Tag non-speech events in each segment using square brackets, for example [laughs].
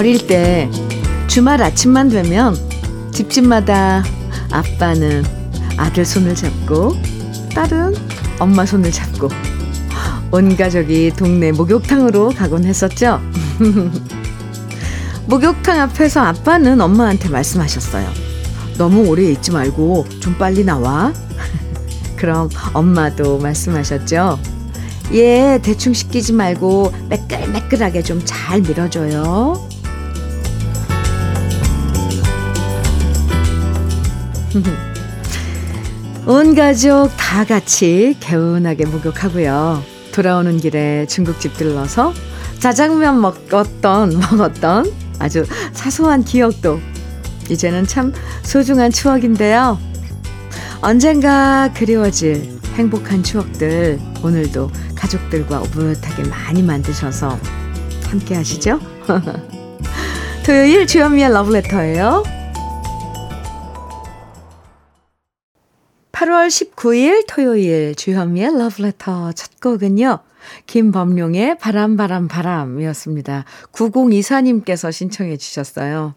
어릴 때 주말 아침만 되면 집집마다 아빠는 아들 손을 잡고 딸은 엄마 손을 잡고 온 가족이 동네 목욕탕으로 가곤 했었죠. [laughs] 목욕탕 앞에서 아빠는 엄마한테 말씀하셨어요. 너무 오래 있지 말고 좀 빨리 나와. [laughs] 그럼 엄마도 말씀하셨죠. 얘 대충 씻기지 말고 매끌매끌하게 좀 잘 밀어줘요. [laughs] 온 가족 다 같이 개운하게 목욕하고요. 돌아오는 길에 중국집 들러서 자장면 먹었던 [laughs] 먹었던 아주 사소한 기억도 이제는 참 소중한 추억인데요. 언젠가 그리워질 행복한 추억들 오늘도 가족들과 오붓하게 많이 만드셔서 함께 하시죠. [laughs] 토요일 주현미의 러브레터예요. 8월 19일 토요일 주현미의 러브레터 첫 곡은요. 김범룡의 바람 바람 바람이었습니다. 9024님께서 신청해 주셨어요.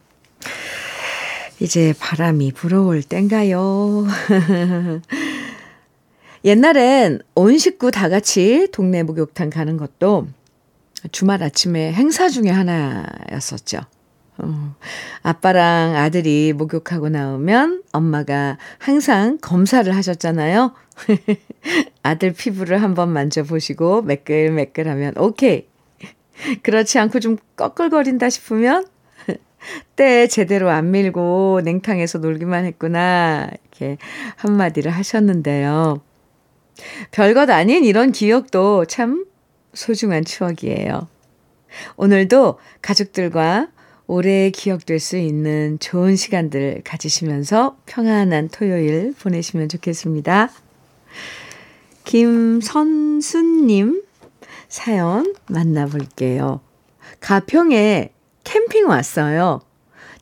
이제 바람이 불어올 땐가요? [laughs] 옛날엔 온 식구 다 같이 동네 목욕탕 가는 것도 주말 아침에 행사 중에 하나였었죠. 어, 아빠랑 아들이 목욕하고 나오면 엄마가 항상 검사를 하셨잖아요. [laughs] 아들 피부를 한번 만져보시고 매끌매끌하면 오케이. 그렇지 않고 좀 꺼끌거린다 싶으면 [laughs] 때 제대로 안 밀고 냉탕에서 놀기만 했구나. 이렇게 한마디를 하셨는데요. 별것 아닌 이런 기억도 참 소중한 추억이에요. 오늘도 가족들과 오래 기억될 수 있는 좋은 시간들 가지시면서 평안한 토요일 보내시면 좋겠습니다. 김선수님 사연 만나볼게요. 가평에 캠핑 왔어요.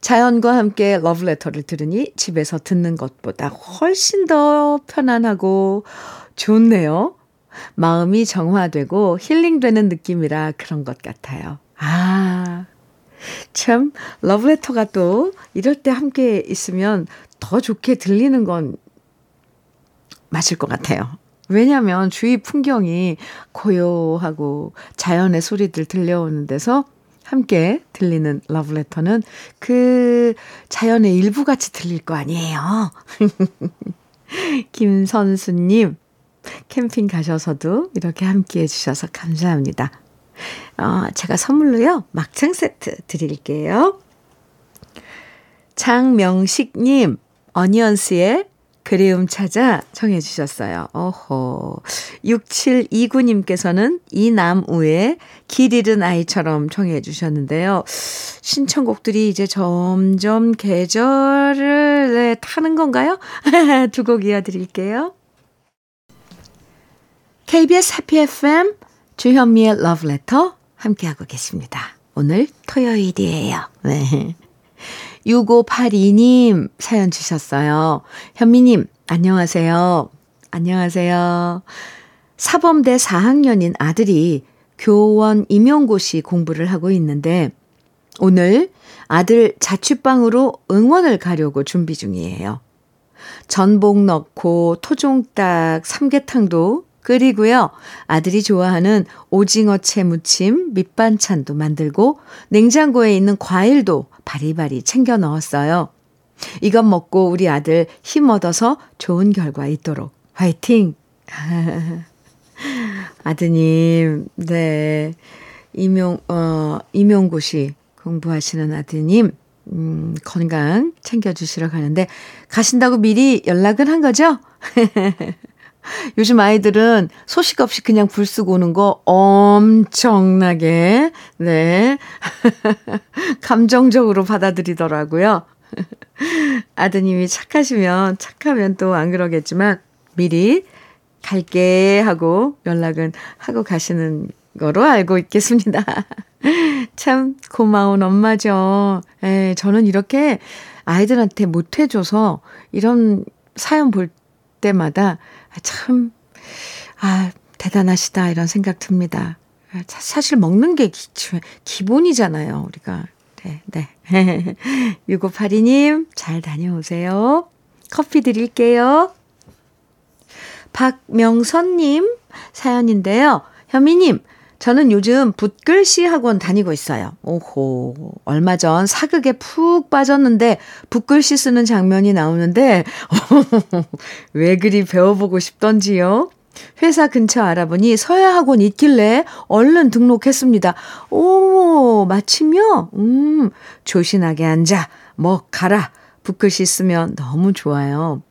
자연과 함께 러브레터를 들으니 집에서 듣는 것보다 훨씬 더 편안하고 좋네요. 마음이 정화되고 힐링되는 느낌이라 그런 것 같아요. 아, 참, 러브레터가 또 이럴 때 함께 있으면 더 좋게 들리는 건 맞을 것 같아요. 왜냐하면 주위 풍경이 고요하고 자연의 소리들 들려오는 데서 함께 들리는 러브레터는 그 자연의 일부 같이 들릴 거 아니에요. [laughs] 김선수님, 캠핑 가셔서도 이렇게 함께 해주셔서 감사합니다. 어, 제가 선물로요, 막창 세트 드릴게요. 장명식님, 어니언스의 그리움 찾아 청해 주셨어요. 어허. 6729님께서는 이남우의 길 잃은 아이처럼 청해 주셨는데요. 신청곡들이 이제 점점 계절을 네, 타는 건가요? [laughs] 두 곡 이어드릴게요. KBS 해피 FM 주현미의 러브레터 함께하고 계십니다. 오늘 토요일이에요. 네. 6582님 사연 주셨어요. 현미님, 안녕하세요. 안녕하세요. 사범대 4학년인 아들이 교원 임용고시 공부를 하고 있는데 오늘 아들 자취방으로 응원을 가려고 준비 중이에요. 전복 넣고 토종닭 삼계탕도 끓이고요. 아들이 좋아하는 오징어채 무침, 밑반찬도 만들고 냉장고에 있는 과일도 바리바리 챙겨 넣었어요. 이것 먹고 우리 아들 힘 얻어서 좋은 결과 있도록 화이팅! [laughs] 아드님, 네. 임용, 어, 임용고시 공부하시는 아드님, 음, 건강 챙겨주시러 가는데, 가신다고 미리 연락은 한 거죠? [laughs] [laughs] 요즘 아이들은 소식 없이 그냥 불 쓰고 오는 거 엄청나게, 네. [laughs] 감정적으로 받아들이더라고요. [laughs] 아드님이 착하시면, 착하면 또 안 그러겠지만, 미리 갈게 하고 연락은 하고 가시는 거로 알고 있겠습니다. 참 고마운 엄마죠. 에, 저는 이렇게 아이들한테 못해줘서 이런 사연 볼 때마다 참, 아, 대단하시다 이런 생각 듭니다. 사실 먹는 게 기, 기본이잖아요, 우리가. 그래, 네. [laughs] 6582님, 잘 다녀오세요. 커피 드릴게요. 박명선님 사연인데요. 현미님, 저는 요즘 붓글씨 학원 다니고 있어요. 오호. 얼마 전 사극에 푹 빠졌는데 붓글씨 쓰는 장면이 나오는데, [laughs] 왜 그리 배워보고 싶던지요? 회사 근처 알아보니 서야 학원 있길래 얼른 등록했습니다. 오, 마침요? 음, 조신하게 앉아, 뭐 가라. 붓글씨 쓰면 너무 좋아요.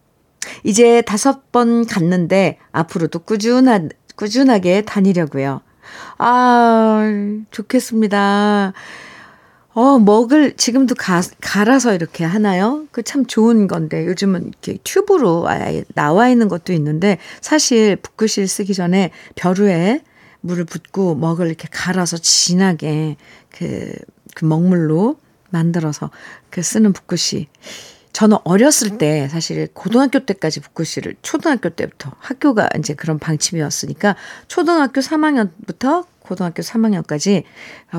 이제 다섯 번 갔는데 앞으로도 꾸준한, 꾸준하게 다니려고요. 아, 좋겠습니다. 어, 먹을 지금도 가, 갈아서 이렇게 하나요? 그 참 좋은 건데 요즘은 이렇게 튜브로 아예 나와 있는 것도 있는데 사실 붓글씨 쓰기 전에 벼루에 물을 붓고 먹을 이렇게 갈아서 진하게 그, 그 먹물로 만들어서 그 쓰는 붓글씨. 저는 어렸을 때 사실 고등학교 때까지 붓글씨를 초등학교 때부터 학교가 이제 그런 방침이었으니까 초등학교 3학년부터 고등학교 3학년까지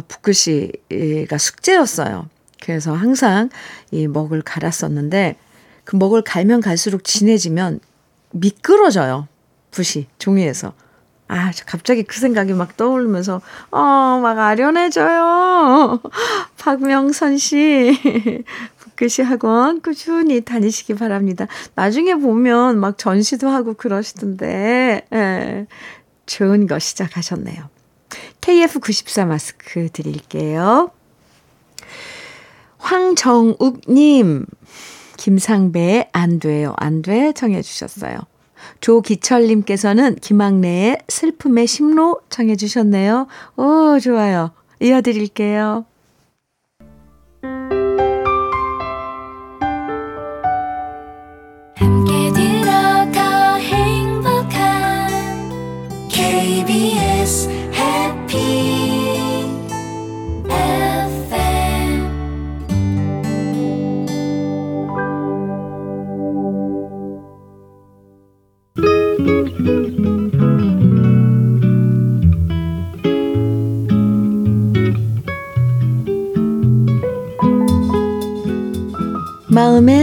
붓글씨가 숙제였어요. 그래서 항상 이 먹을 갈았었는데 그 먹을 갈면 갈수록 진해지면 미끄러져요. 붓이 종이에서. 아, 갑자기 그 생각이 막 떠오르면서, 어, 막 아련해져요. [laughs] 박명선 씨. 붓글씨 학원 꾸준히 다니시기 바랍니다. 나중에 보면 막 전시도 하고 그러시던데, 예. 좋은 거 시작하셨네요. KF94 마스크 드릴게요. 황정욱님, 김상배의 안 돼요, 안 돼, 청해주셨어요. 조기철님께서는 김학래의 슬픔의 심로 청해주셨네요. 오, 좋아요. 이어드릴게요.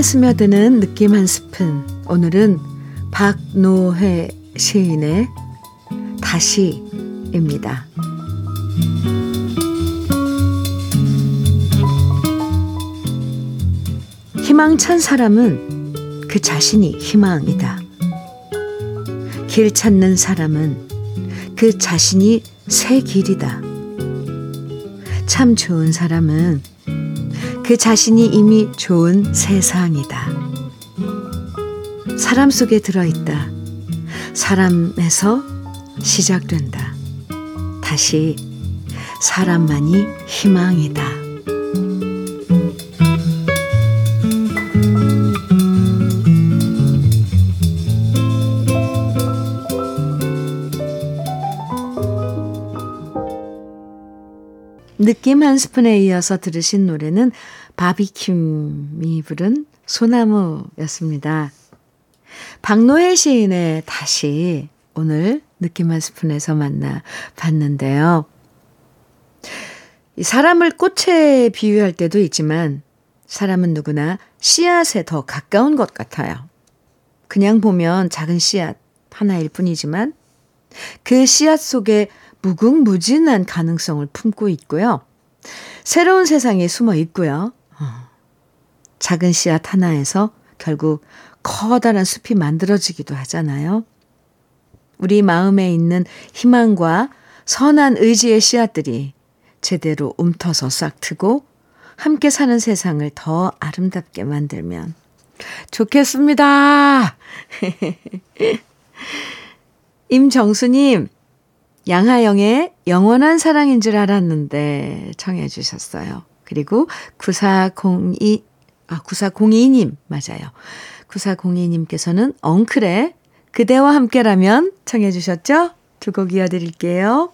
스며드는 느낌 한 스푼. 오늘은 박노해 시인의 다시입니다. 희망찬 사람은 그 자신이 희망이다. 길 찾는 사람은 그 자신이 새 길이다. 참 좋은 사람은 그 자신이 이미 좋은 세상이다. 사람 속에 들어있다. 사람에서 시작된다. 다시 사람만이 희망이다. 느낌 한 스푼에 이어서 들으신 노래는 바비킴이 부른 소나무였습니다. 박노해 시인의 다시 오늘 느낌 한 스푼에서 만나 봤는데요. 사람을 꽃에 비유할 때도 있지만 사람은 누구나 씨앗에 더 가까운 것 같아요. 그냥 보면 작은 씨앗 하나일 뿐이지만 그 씨앗 속에 무궁무진한 가능성을 품고 있고요. 새로운 세상에 숨어 있고요. 어. 작은 씨앗 하나에서 결국 커다란 숲이 만들어지기도 하잖아요. 우리 마음에 있는 희망과 선한 의지의 씨앗들이 제대로 움터서 싹 트고 함께 사는 세상을 더 아름답게 만들면 좋겠습니다. [laughs] 임정수님, 양하영의 영원한 사랑인 줄 알았는데 청해 주셨어요. 그리고 9402, 아, 9402님, 맞아요. 9402님께서는 엉클의 그대와 함께라면 청해 주셨죠? 두 곡 이어드릴게요.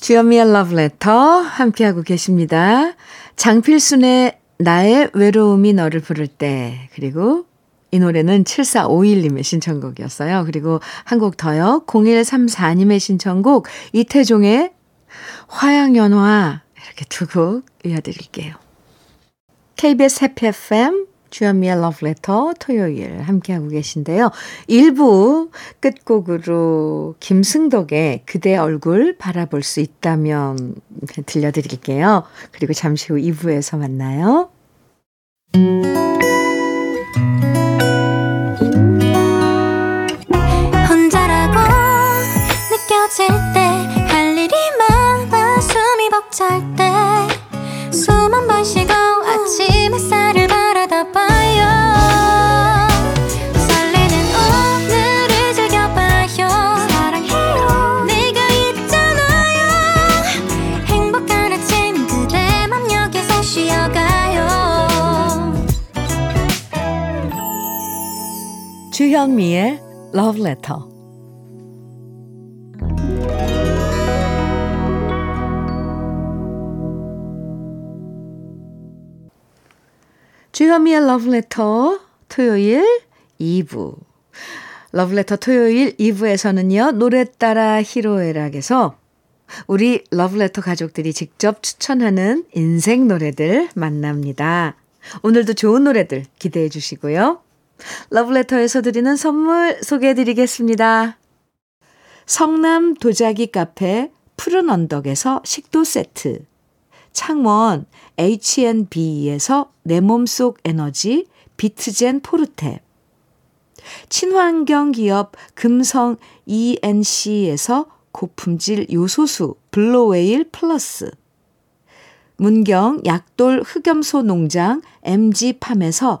주현미의 러브레터 함께하고 계십니다. 장필순의 나의 외로움이 너를 부를 때 그리고 이 노래는 7451님의 신청곡이었어요. 그리고 한 곡 더요. 0134님의 신청곡 이태종의 화양연화 이렇게 두 곡 이어드릴게요. KBS 해피 FM 주현미의 러브레터 토요일 함께하고 계신데요. 1부 끝곡으로 김승덕의 그대 얼굴 바라볼 수 있다면 들려드릴게요. 그리고 잠시 후 2부에서 만나요. 혼 Love Letter. 주현미의 Letter 토요일 2부. Love Letter 토요일 2부에서는요, 노래 따라 히로에락에서 우리 러브레터 가족들이 직접 추천하는 인생 노래들 만납니다. 오늘도 좋은 노래들 기대해 주시고요. 러브레터에서 드리는 선물 소개해 드리겠습니다. 성남 도자기 카페 푸른 언덕에서 식도 세트. 창원 H&B에서 내 몸속 에너지 비트젠 포르테. 친환경 기업 금성 ENC에서 고품질 요소수 블로웨일 플러스. 문경 약돌 흑염소 농장 MG팜에서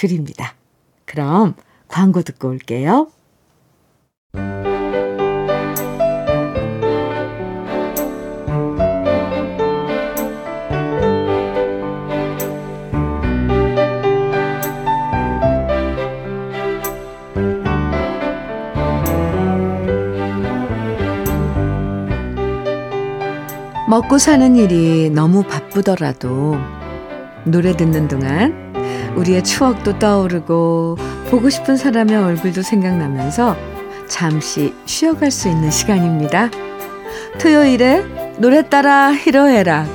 드립니다. 그럼 광고 듣고 올게요. 먹고 사는 일이 너무 바쁘더라도 노래 듣는 동안 우리의 추억도 떠오르고 보고 싶은 사람의 얼굴도 생각나면서 잠시 쉬어갈 수 있는 시간입니다. 토요일에 노래 따라 히로해라.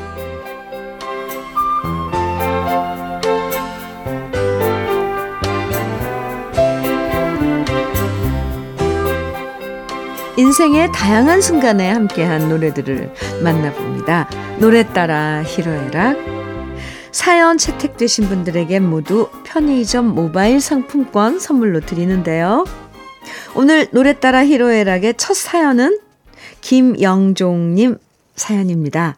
인생의 다양한 순간에 함께한 노래들을 만나봅니다. 노래 따라 히로에락 사연 채택되신 분들에게 모두 편의점 모바일 상품권 선물로 드리는데요. 오늘 노래 따라 히로에락의 첫 사연은 김영종님 사연입니다.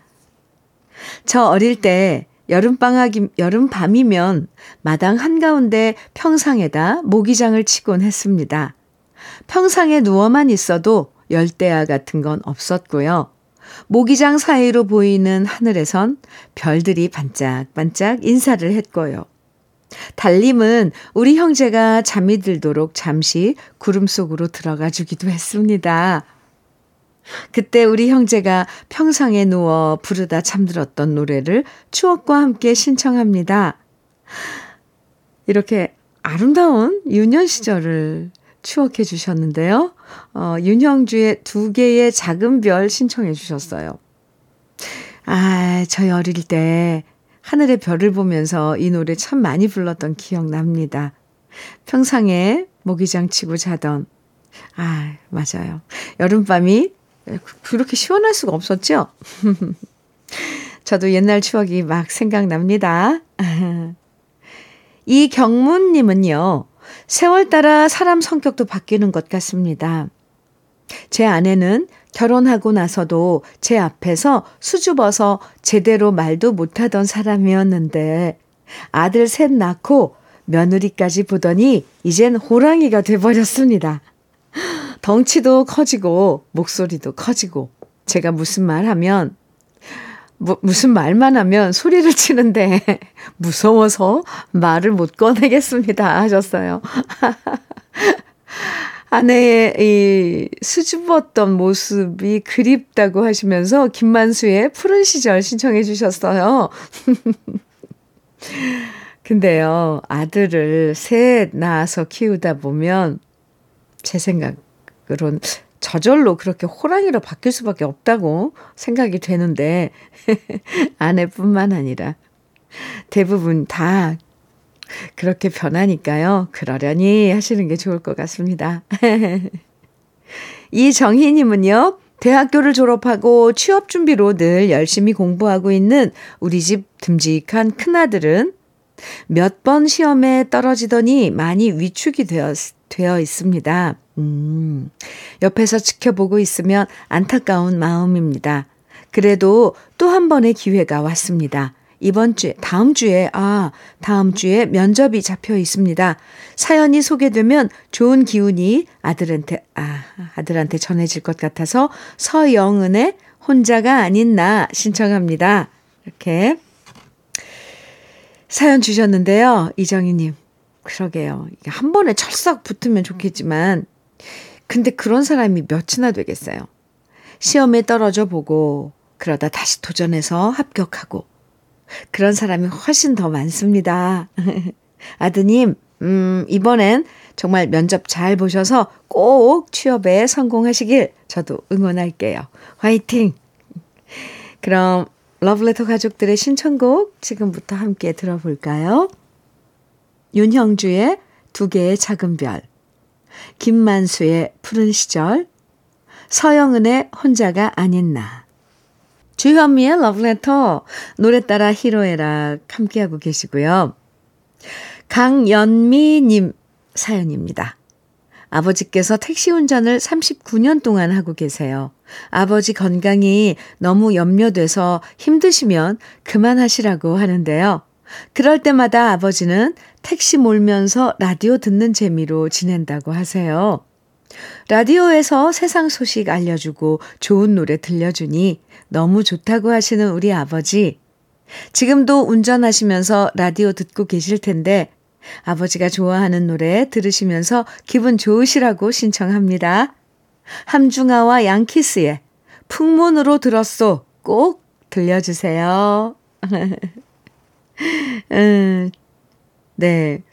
저 어릴 때 여름방학이, 여름밤이면 마당 한가운데 평상에다 모기장을 치곤 했습니다. 평상에 누워만 있어도 열대야 같은 건 없었고요. 모기장 사이로 보이는 하늘에선 별들이 반짝반짝 인사를 했고요. 달님은 우리 형제가 잠이 들도록 잠시 구름 속으로 들어가 주기도 했습니다. 그때 우리 형제가 평상에 누워 부르다 잠들었던 노래를 추억과 함께 신청합니다. 이렇게 아름다운 유년 시절을 추억해 주셨는데요. 어, 윤형주의 두 개의 작은 별 신청해 주셨어요. 아, 저희 어릴 때 하늘의 별을 보면서 이 노래 참 많이 불렀던 기억 납니다. 평상에 모기장 치고 자던, 아, 맞아요. 여름밤이 그렇게 시원할 수가 없었죠? [laughs] 저도 옛날 추억이 막 생각납니다. [laughs] 이 경문님은요, 세월 따라 사람 성격도 바뀌는 것 같습니다. 제 아내는 결혼하고 나서도 제 앞에서 수줍어서 제대로 말도 못하던 사람이었는데 아들 셋 낳고 며느리까지 보더니 이젠 호랑이가 돼버렸습니다. 덩치도 커지고 목소리도 커지고 제가 무슨 말 하면 뭐, 무슨 말만 하면 소리를 치는데 [laughs] 무서워서 말을 못 꺼내겠습니다 하셨어요. [laughs] 아내의 이 수줍었던 모습이 그립다고 하시면서 김만수의 푸른 시절 신청해 주셨어요. [laughs] 근데요, 아들을 셋 낳아서 키우다 보면 제 생각으론 저절로 그렇게 호랑이로 바뀔 수밖에 없다고 생각이 되는데 [laughs] 아내뿐만 아니라 대부분 다 그렇게 변하니까요. 그러려니 하시는 게 좋을 것 같습니다. [laughs] 이정희님은요, 대학교를 졸업하고 취업 준비로 늘 열심히 공부하고 있는 우리 집 듬직한 큰아들은 몇 번 시험에 떨어지더니 많이 위축이 되어, 되어 있습니다. 음, 옆에서 지켜보고 있으면 안타까운 마음입니다. 그래도 또 한 번의 기회가 왔습니다. 이번 주에, 다음 주에, 아, 다음 주에 면접이 잡혀 있습니다. 사연이 소개되면 좋은 기운이 아들한테, 아, 아들한테 전해질 것 같아서 서영은의 혼자가 아닌 나 신청합니다. 이렇게 사연 주셨는데요. 이정희님. 그러게요. 한 번에 철썩 붙으면 좋겠지만, 근데 그런 사람이 몇이나 되겠어요. 시험에 떨어져 보고, 그러다 다시 도전해서 합격하고, 그런 사람이 훨씬 더 많습니다. [laughs] 아드님, 음, 이번엔 정말 면접 잘 보셔서 꼭 취업에 성공하시길 저도 응원할게요. 화이팅! 그럼 러브레터 가족들의 신청곡 지금부터 함께 들어볼까요? 윤형주의 두 개의 작은 별, 김만수의 푸른 시절, 서영은의 혼자가 아닌 나, 주현미의 러브레터 노래 따라 히로에락 함께하고 계시고요. 강연미님 사연입니다. 아버지께서 택시 운전을 39년 동안 하고 계세요. 아버지 건강이 너무 염려돼서 힘드시면 그만하시라고 하는데요. 그럴 때마다 아버지는 택시 몰면서 라디오 듣는 재미로 지낸다고 하세요. 라디오에서 세상 소식 알려주고 좋은 노래 들려주니 너무 좋다고 하시는 우리 아버지. 지금도 운전하시면서 라디오 듣고 계실 텐데 아버지가 좋아하는 노래 들으시면서 기분 좋으시라고 신청합니다. 함중아와 양키스의 풍문으로 들었소 꼭 들려주세요. [laughs] 음, 네.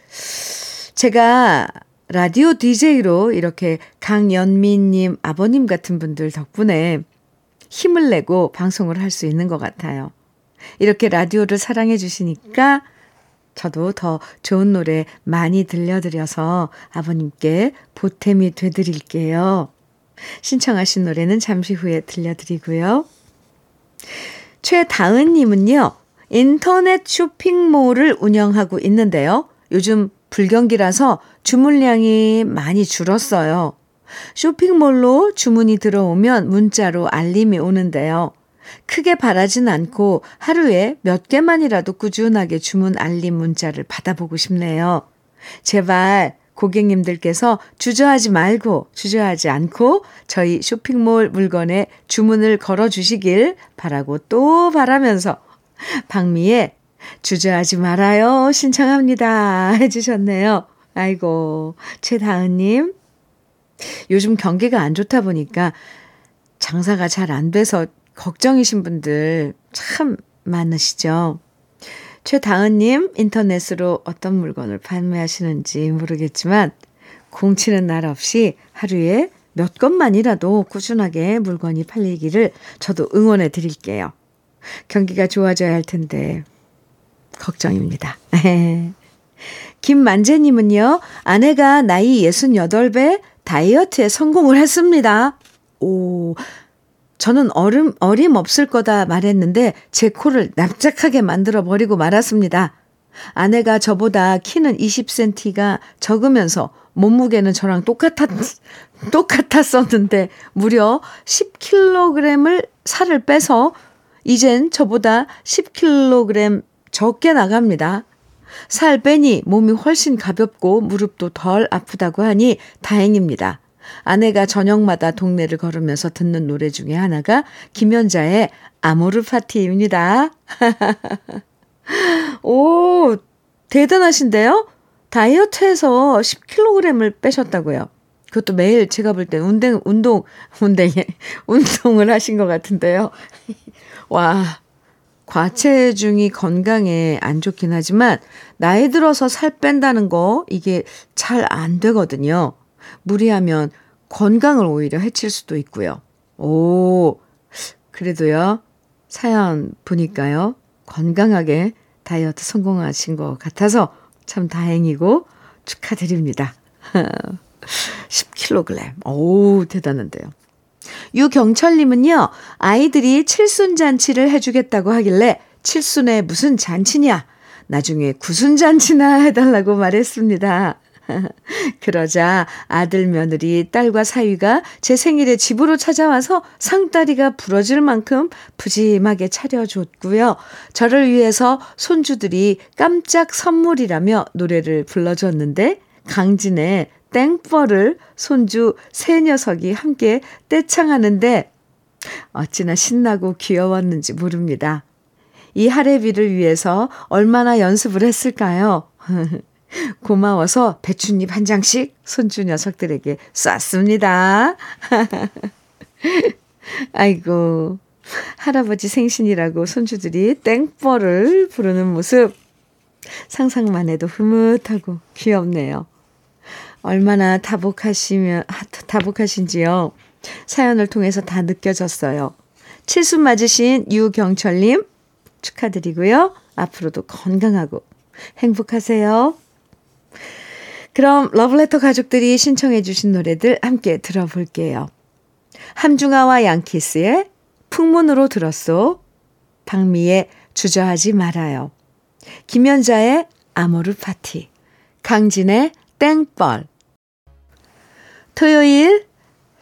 제가 라디오 DJ로 이렇게 강연미님 아버님 같은 분들 덕분에 힘을 내고 방송을 할 수 있는 것 같아요. 이렇게 라디오를 사랑해 주시니까 저도 더 좋은 노래 많이 들려드려서 아버님께 보탬이 되드릴게요. 신청하신 노래는 잠시 후에 들려드리고요. 최다은님은요, 인터넷 쇼핑몰을 운영하고 있는데요. 요즘 불경기라서 주문량이 많이 줄었어요. 쇼핑몰로 주문이 들어오면 문자로 알림이 오는데요. 크게 바라진 않고 하루에 몇 개만이라도 꾸준하게 주문 알림 문자를 받아보고 싶네요. 제발 고객님들께서 주저하지 말고 주저하지 않고 저희 쇼핑몰 물건에 주문을 걸어 주시길 바라고 또 바라면서 [laughs] 박미의 주저하지 말아요 신청합니다 [laughs] 해주셨네요. 아이고 최다은님 요즘 경기가 안 좋다 보니까 장사가 잘 안 돼서 걱정이신 분들 참 많으시죠. 최다은님 인터넷으로 어떤 물건을 판매하시는지 모르겠지만 공치는 날 없이 하루에 몇 건만이라도 꾸준하게 물건이 팔리기를 저도 응원해 드릴게요. 경기가 좋아져야 할 텐데 걱정입니다. [laughs] 김만재님은요, 아내가 나이 68배 다이어트에 성공을 했습니다. 오, 저는 얼음, 어림없을 거다 말했는데 제 코를 납작하게 만들어 버리고 말았습니다. 아내가 저보다 키는 20cm가 적으면서 몸무게는 저랑 똑같았, 똑같았었는데 무려 10kg을 살을 빼서 이젠 저보다 10kg 적게 나갑니다. 살 빼니 몸이 훨씬 가볍고 무릎도 덜 아프다고 하니 다행입니다. 아내가 저녁마다 동네를 걸으면서 듣는 노래 중에 하나가 김연자의 아모르 파티입니다. [laughs] 오, 대단하신데요? 다이어트해서 10kg을 빼셨다고요. 그것도 매일 제가 볼 때 운동, 운동, 운동에, [laughs] 운동을 하신 것 같은데요. 와, 과체중이 건강에 안 좋긴 하지만, 나이 들어서 살 뺀다는 거, 이게 잘 안 되거든요. 무리하면 건강을 오히려 해칠 수도 있고요. 오, 그래도요, 사연 보니까요, 건강하게 다이어트 성공하신 것 같아서 참 다행이고 축하드립니다. [laughs] 10kg. 오, 대단한데요. 유경철님은요, 아이들이 칠순잔치를 해주겠다고 하길래, 칠순에 무슨 잔치냐? 나중에 구순잔치나 [laughs] 해달라고 말했습니다. [laughs] 그러자 아들 며느리 딸과 사위가 제 생일에 집으로 찾아와서 상다리가 부러질 만큼 푸짐하게 차려줬고요. 저를 위해서 손주들이 깜짝 선물이라며 노래를 불러줬는데 강진의 땡벌을 손주 세 녀석이 함께 떼창하는데 어찌나 신나고 귀여웠는지 모릅니다. 이 하레비를 위해서 얼마나 연습을 했을까요? [laughs] 고마워서 배춧잎 한 장씩 손주 녀석들에게 쐈습니다. [laughs] 아이고, 할아버지 생신이라고 손주들이 땡벌을 부르는 모습 상상만 해도 흐뭇하고 귀엽네요. 얼마나 다복하시면, 다복하신지요. 사연을 통해서 다 느껴졌어요. 칠순 맞으신 유경철님 축하드리고요. 앞으로도 건강하고 행복하세요. 그럼 러브레터 가족들이 신청해 주신 노래들 함께 들어볼게요. 함중아와 양키스의 풍문으로 들었소. 박미의 주저하지 말아요. 김연자의 아모르 파티. 강진의 땡벌. 토요일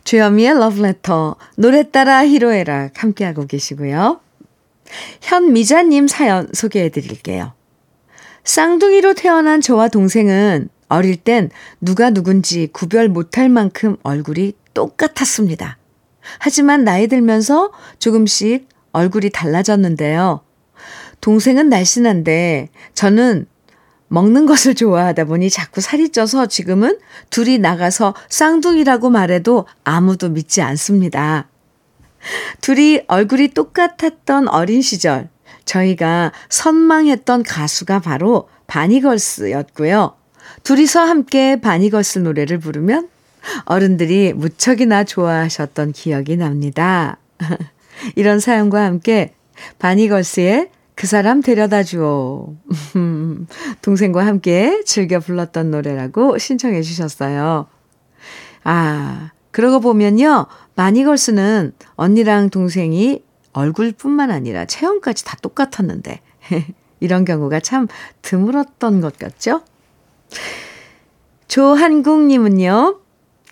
주현미의 러브레터 노래 따라 히로에락 함께하고 계시고요. 현미자님 사연 소개해 드릴게요. 쌍둥이로 태어난 저와 동생은 어릴 땐 누가 누군지 구별 못할 만큼 얼굴이 똑같았습니다. 하지만 나이 들면서 조금씩 얼굴이 달라졌는데요. 동생은 날씬한데 저는 먹는 것을 좋아하다 보니 자꾸 살이 쪄서 지금은 둘이 나가서 쌍둥이라고 말해도 아무도 믿지 않습니다. 둘이 얼굴이 똑같았던 어린 시절, 저희가 선망했던 가수가 바로 바니걸스였고요. 둘이서 함께 바니걸스 노래를 부르면 어른들이 무척이나 좋아하셨던 기억이 납니다. [laughs] 이런 사연과 함께 바니걸스의 그 사람 데려다 주오. [laughs] 동생과 함께 즐겨 불렀던 노래라고 신청해 주셨어요. 아, 그러고 보면요. 바니걸스는 언니랑 동생이 얼굴뿐만 아니라 체형까지 다 똑같았는데 [laughs] 이런 경우가 참 드물었던 것 같죠? 조한국님은요,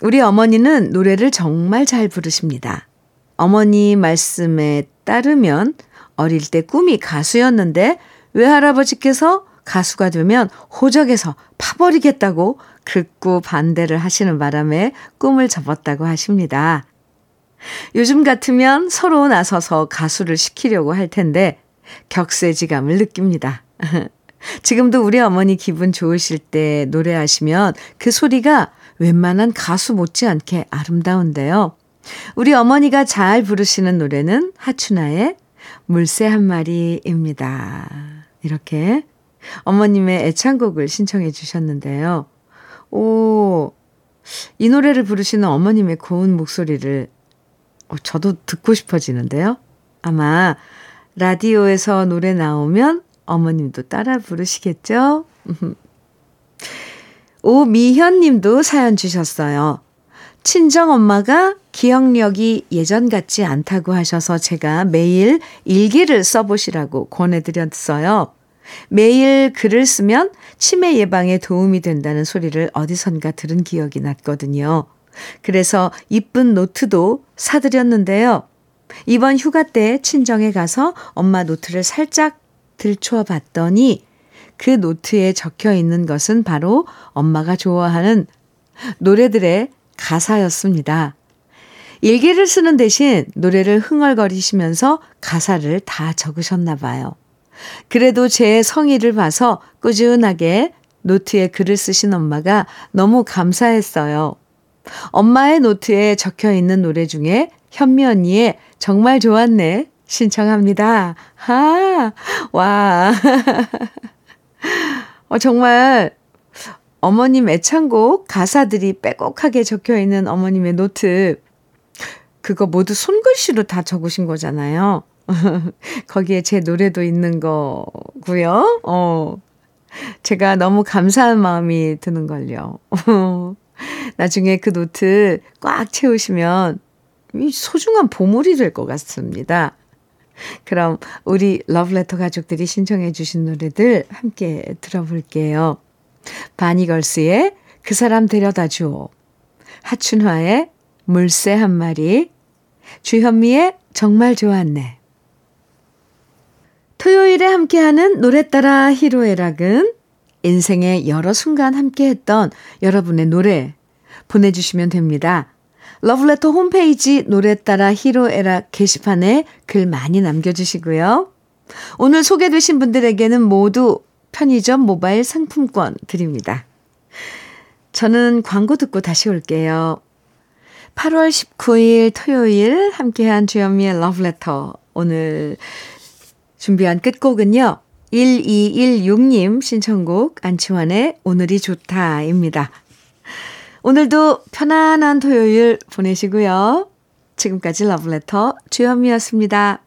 우리 어머니는 노래를 정말 잘 부르십니다. 어머니 말씀에 따르면 어릴 때 꿈이 가수였는데 외할아버지께서 가수가 되면 호적에서 파버리겠다고 극구 반대를 하시는 바람에 꿈을 접었다고 하십니다. 요즘 같으면 서로 나서서 가수를 시키려고 할 텐데 격세지감을 느낍니다. [laughs] 지금도 우리 어머니 기분 좋으실 때 노래하시면 그 소리가 웬만한 가수 못지않게 아름다운데요. 우리 어머니가 잘 부르시는 노래는 하춘아의 물새 한 마리입니다. 이렇게 어머님의 애창곡을 신청해 주셨는데요. 오, 이 노래를 부르시는 어머님의 고운 목소리를 어, 저도 듣고 싶어지는데요. 아마 라디오에서 노래 나오면 어머님도 따라 부르시겠죠? [laughs] 오미현 님도 사연 주셨어요. 친정 엄마가 기억력이 예전 같지 않다고 하셔서 제가 매일 일기를 써보시라고 권해드렸어요. 매일 글을 쓰면 치매 예방에 도움이 된다는 소리를 어디선가 들은 기억이 났거든요. 그래서 이쁜 노트도 사드렸는데요. 이번 휴가 때 친정에 가서 엄마 노트를 살짝 들춰 봤더니 그 노트에 적혀 있는 것은 바로 엄마가 좋아하는 노래들의 가사였습니다. 일기를 쓰는 대신 노래를 흥얼거리시면서 가사를 다 적으셨나 봐요. 그래도 제 성의를 봐서 꾸준하게 노트에 글을 쓰신 엄마가 너무 감사했어요. 엄마의 노트에 적혀 있는 노래 중에 현미 언니의 정말 좋았네 신청합니다. 하, 와. [laughs] 어, 정말 어머님 애창곡 가사들이 빼곡하게 적혀 있는 어머님의 노트. 그거 모두 손글씨로 다 적으신 거잖아요. [laughs] 거기에 제 노래도 있는 거고요. 어. 제가 너무 감사한 마음이 드는 걸요. [laughs] 나중에 그 노트 꽉 채우시면 이 소중한 보물이 될 것 같습니다. 그럼 우리 러브레터 가족들이 신청해 주신 노래들 함께 들어볼게요. 바니걸스의 그 사람 데려다 줘. 하춘화의 물새 한 마리. 주현미의 정말 좋았네. 토요일에 함께하는 노래 따라 히로에락은 인생의 여러 순간 함께했던 여러분의 노래 보내주시면 됩니다. 러브레터 홈페이지 노래 따라 히로에락 게시판에 글 많이 남겨주시고요. 오늘 소개되신 분들에게는 모두 편의점 모바일 상품권 드립니다. 저는 광고 듣고 다시 올게요. 8월 19일 토요일 함께한 주현미의 러브레터 오늘 준비한 끝곡은요. 1216님 신청곡 안치환의 오늘이 좋다입니다. 오늘도 편안한 토요일 보내시고요. 지금까지 러브레터 주현미였습니다.